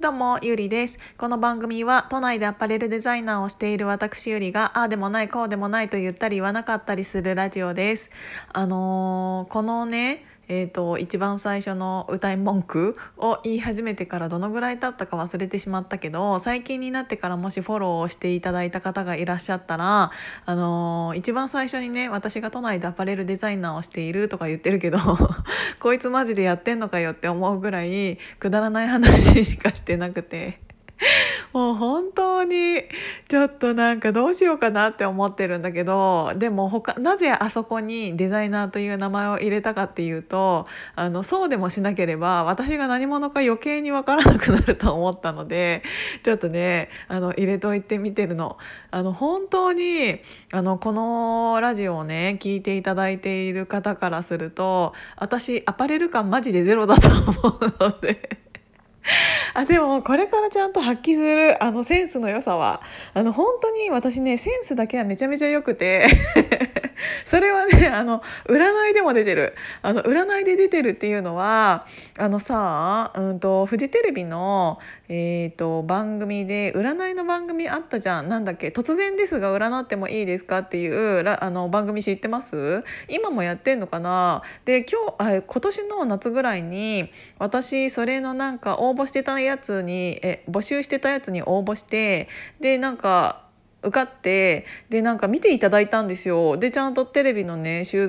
どうも、ゆりです。この番組は都内でアパレルデザイナーをしている私ゆりが、ああでもない、こうでもないと言ったり言わなかったりするラジオです。あのー、このね、えーと、一番最初の歌い文句を言い始めてからどのぐらい経ったか忘れてしまったけど最近になってからもしフォローをしていただいた方がいらっしゃったら、あのー、一番最初にね私が都内でアパレルデザイナーをしているとか言ってるけど こいつマジでやってんのかよって思うぐらいくだらない話しかしてなくて。もう本当にちょっとなんかどうしようかなって思ってるんだけどでも他なぜあそこにデザイナーという名前を入れたかっていうとあのそうでもしなければ私が何者か余計に分からなくなると思ったのでちょっとねあの入れといてみてるの。あの本当にあのこのラジオをね聞いていただいている方からすると私アパレル感マジでゼロだと思うので。あでもこれからちゃんと発揮するあのセンスの良さはあの本当に私ねセンスだけはめちゃめちゃ良くて それはねあの占いでも出てる。あの占いで出てるっていうのはあのさ、うんと、フジテレビの、えーと、番組で占いの番組あったじゃん。なんだっけ？突然ですが占ってもいいですか？っていうあの番組知ってます？今もやってんのかな？で今日あ今年の夏ぐらいに私それのなんか応募してたやつにえ募集してたやつに応募してでなんか受かってでなんか見ていただいたんですよ。でちゃんとテレビのね収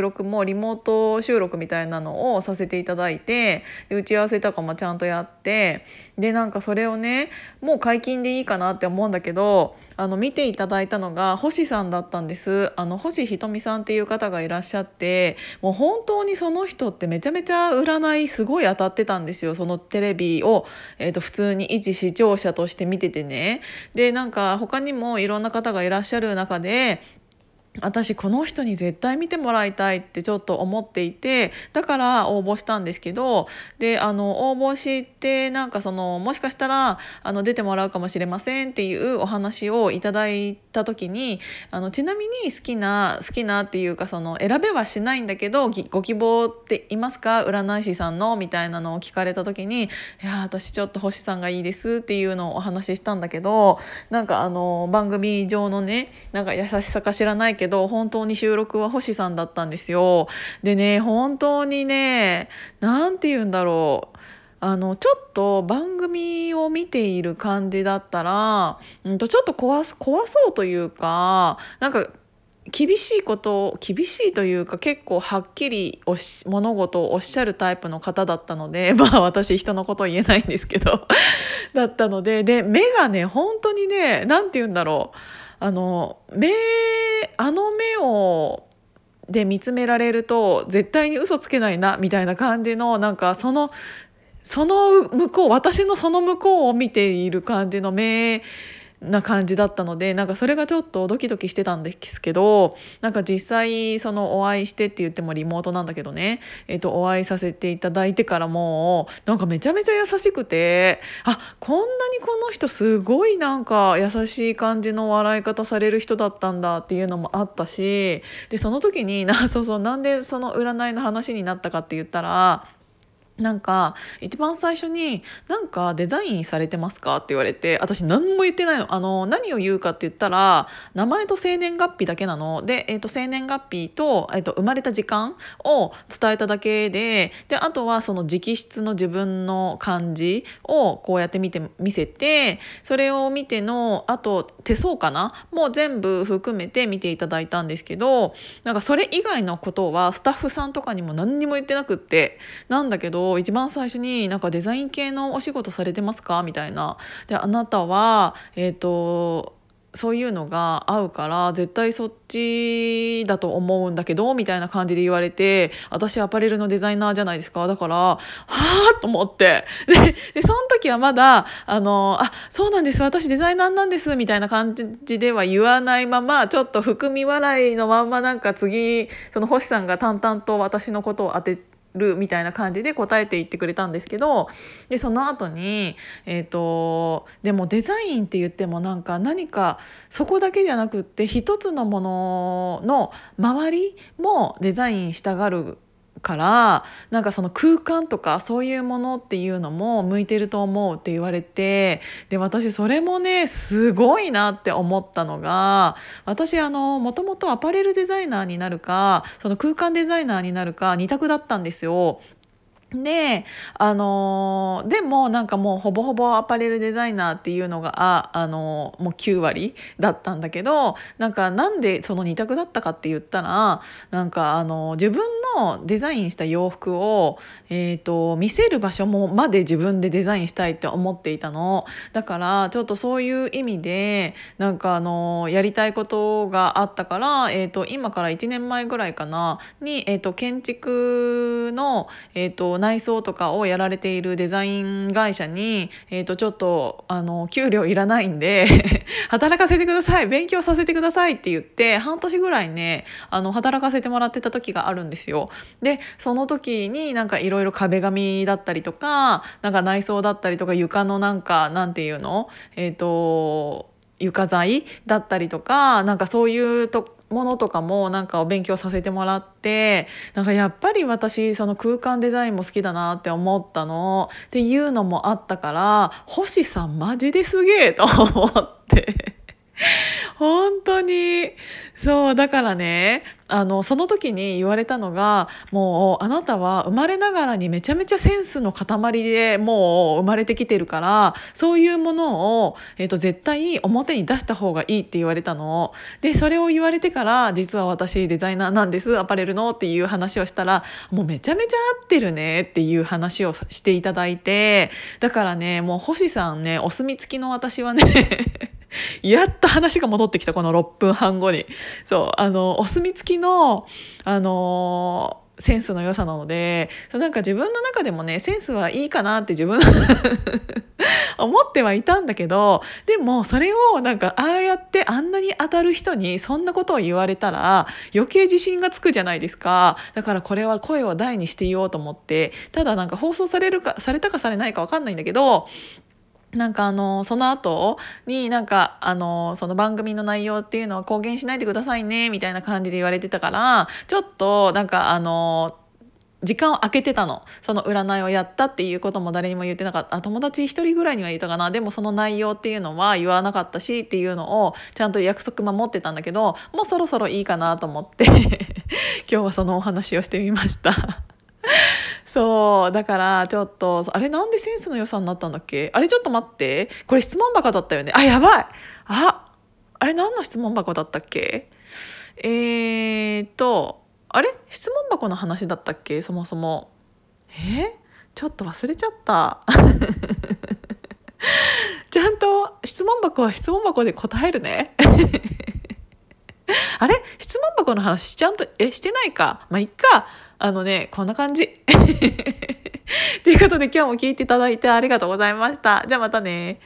録もリモート収録みたいなのをさせていただいてで打ち合わせとかもちゃんとやってでなんかそれをねもう解禁でいいかなって思うんだけどあの見ていただいたのが星さんだったんです。あの星ひとみさんっていう方がいらっしゃってもう本当にその人ってめちゃめちゃ占いすごい当たってたんですよ。そのテレビを、えーと、普通に一視聴者として見ててね。でなんか他にもいろんな方がいらっしゃる中で私この人に絶対見てもらいたいってちょっと思っていてだから応募したんですけどであの応募してなんかそのもしかしたらあの出てもらうかもしれませんっていうお話をいただいた時にあのちなみに好きな好きなっていうかその選べはしないんだけどご希望っていますか？占い師さんのみたいなのを聞かれた時に「いや私ちょっと星さんがいいです」っていうのをお話ししたんだけどなんかあの番組上のねなんか優しさか知らないけどけど本当に収録は星さんだったんですよ。でね本当にね何て言うんだろうあのちょっと番組を見ている感じだったら、うん、とちょっと壊す壊そうというかなんか厳しいことを厳しいというか結構はっきり物事をおっしゃるタイプの方だったので まあ私人のこと言えないんですけど だったのでで目がね本当にね何て言うんだろうあの目あの目をで見つめられると絶対に嘘つけないなみたいな感じのなんかそのその向こう私のその向こうを見ている感じの目な感じだったのでなんかそれがちょっとドキドキしてたんですけどなんか実際そのお会いしてって言ってもリモートなんだけどね、えー、とお会いさせていただいてからもうなんかめちゃめちゃ優しくてあこんなにこの人すごいなんか優しい感じの笑い方される人だったんだっていうのもあったしでその時になそうそうなんでその占いの話になったかって言ったらなんか一番最初に「なんかデザインされてますか?」って言われて私何も言ってないの。あの何を言うかって言ったら名前と生年月日だけなの。で、えーと、生年月日と,、えーと、生まれた時間を伝えただけでであとはその直筆の自分の漢字をこうやって見て見せてそれを見てのあと手相かな？もう全部含めて見ていただいたんですけどなんかそれ以外のことはスタッフさんとかにも何にも言ってなくってなんだけど一番最初になんかデザイン系のお仕事されてますか？みたいな。であなたはえっ、ー、とそういうのが合うから絶対そっちだと思うんだけどみたいな感じで言われて私アパレルのデザイナーじゃないですかだからはあと思ってででその時はまだあのあそうなんです私デザイナーなんですみたいな感じでは言わないままちょっと含み笑いのまんまなんか次その星さんが淡々と私のことを当てて。るみたいな感じで答えていってくれたんですけどでその後にえっ、ー、とでもデザインって言ってもなんか何かそこだけじゃなくって一つのものの周りもデザインしたがるからなんかその空間とかそういうものっていうのも向いてると思うって言われてで私それもねすごいなって思ったのが私あのもともとアパレルデザイナーになるかその空間デザイナーになるか2択だったんですよ。で、あのー、でもなんかもうほぼほぼアパレルデザイナーっていうのが、あ、あのー、もう9割だったんだけど、なんかなんでその2択だったかって言ったら、なんかあのー、自分のデザインした洋服を、えっ、と、見せる場所もまで自分でデザインしたいって思っていたの。だからちょっとそういう意味で、なんかあのやりたいことがあったから、えっ、と、今から1年前ぐらいかな、に、えっ、と、建築の、えっ、と、内装とかをやられているデザイン会社に、え、ー、と、ちょっと、あの、給料いらないんで 働かせてください、勉強させてくださいって言って、半年ぐらいね、あの、働かせてもらってた時があるんですよ。で、その時になんかいろいろ壁紙だったりとか、なんか内装だったりとか床のなんか、なんていうの？えっ、ー、と、床材だったりとか、なんかそういうとものとかもなんかお勉強させてもらってなんかやっぱり私その空間デザインも好きだなって思ったの。っていうのもあったから星さんマジですげえと思って。本当に。そうだからねあのその時に言われたのがもうあなたは生まれながらにめちゃめちゃセンスの塊でもう生まれてきてるからそういうものを、えーと、絶対表に出した方がいいって言われたの。でそれを言われてから実は私デザイナーなんです。アパレルのっていう話をしたらもうめちゃめちゃ合ってるねっていう話をしていただいて。だからねもう星さんねお墨付きの私はね やっと話が戻ってきた、この6分半後に。そう、あの、お墨付きの、あのセンスの良さなので、なんか自分の中でもね、センスはいいかなって自分 思ってはいたんだけど、でもそれをなんかああやってあんなに当たる人にそんなことを言われたら余計自信がつくじゃないですか。だからこれは声を大にして言おうと思って、ただなんか放送されるか、されたかされないかわかんないんだけど、なんかあの、その後になんかあの、その番組の内容っていうのは公言しないでくださいね、みたいな感じで言われてたから、ちょっとなんかあの、時間を空けてたの。その占いをやったっていうことも誰にも言ってなかった。友達一人ぐらいには言ったかな。でもその内容っていうのは言わなかったしっていうのをちゃんと約束守ってたんだけど、もうそろそろいいかなと思って 今日はそのお話をしてみました そうだからちょっとあれなんでセンスの良さになったんだっけ？あれちょっと待って。これ質問箱だったよね。あやばい。ああれ何の質問箱だったっけ？えーとあれ質問箱の話だったっけ？そもそも。え？ちょっと忘れちゃった。ちゃんと質問箱は質問箱で答えるね。あれ？質問箱の話ちゃんとえしてないか？まあいっかあのね、こんな感じ。ということで今日も聞いていただいてありがとうございました。じゃあまたね。